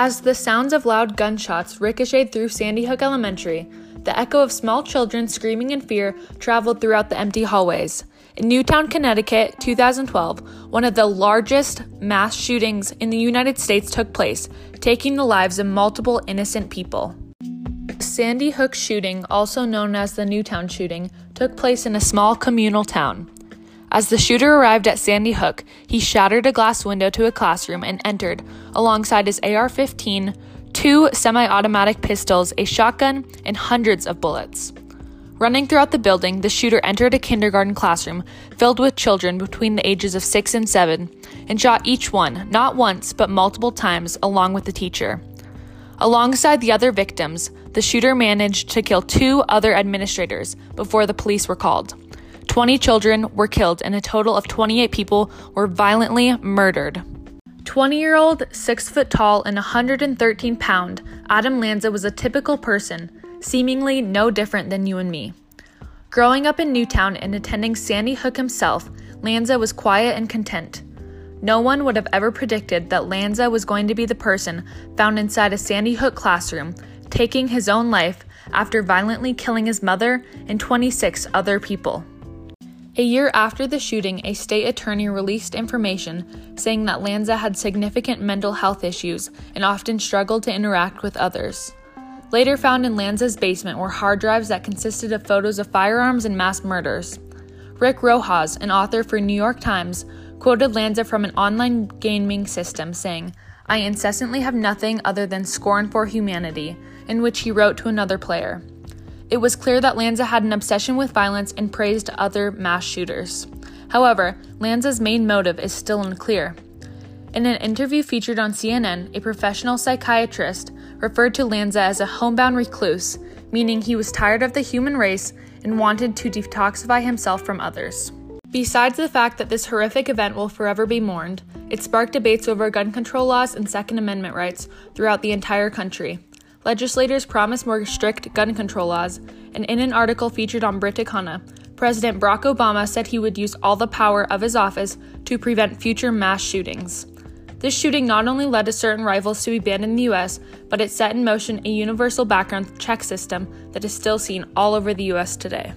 As the sounds of loud gunshots ricocheted through Sandy Hook Elementary, the echo of small children screaming in fear traveled throughout the empty hallways. In Newtown, Connecticut, 2012, one of the largest mass shootings in the United States took place, taking the lives of multiple innocent people. Sandy Hook shooting, also known as the Newtown shooting, took place in a small communal town. As the shooter arrived at Sandy Hook, he shattered a glass window to a classroom and entered, alongside his AR 15, two semi automatic pistols, a shotgun, and hundreds of bullets. Running throughout the building, the shooter entered a kindergarten classroom filled with children between the ages of 6 and 7 and shot each one, not once, but multiple times, along with the teacher. Alongside the other victims, the shooter managed to kill two other administrators before the police were called. 20 children were killed, and a total of 28 people were violently murdered. 20 year old, 6 foot tall, and 113 pound, Adam Lanza was a typical person, seemingly no different than you and me. Growing up in Newtown and attending Sandy Hook himself, Lanza was quiet and content. No one would have ever predicted that Lanza was going to be the person found inside a Sandy Hook classroom, taking his own life after violently killing his mother and 26 other people. A year after the shooting, a state attorney released information saying that Lanza had significant mental health issues and often struggled to interact with others. Later found in Lanza's basement were hard drives that consisted of photos of firearms and mass murders. Rick Rojas, an author for New York Times, quoted Lanza from an online gaming system saying, I incessantly have nothing other than scorn for humanity, in which he wrote to another player. It was clear that Lanza had an obsession with violence and praised other mass shooters. However, Lanza's main motive is still unclear. In an interview featured on CNN, a professional psychiatrist referred to Lanza as a homebound recluse, meaning he was tired of the human race and wanted to detoxify himself from others. Besides the fact that this horrific event will forever be mourned, it sparked debates over gun control laws and Second Amendment rights throughout the entire country. Legislators promised more strict gun control laws, and in an article featured on Britannica, President Barack Obama said he would use all the power of his office to prevent future mass shootings. This shooting not only led to certain rifles to be banned in the US, but it set in motion a universal background check system that is still seen all over the US today.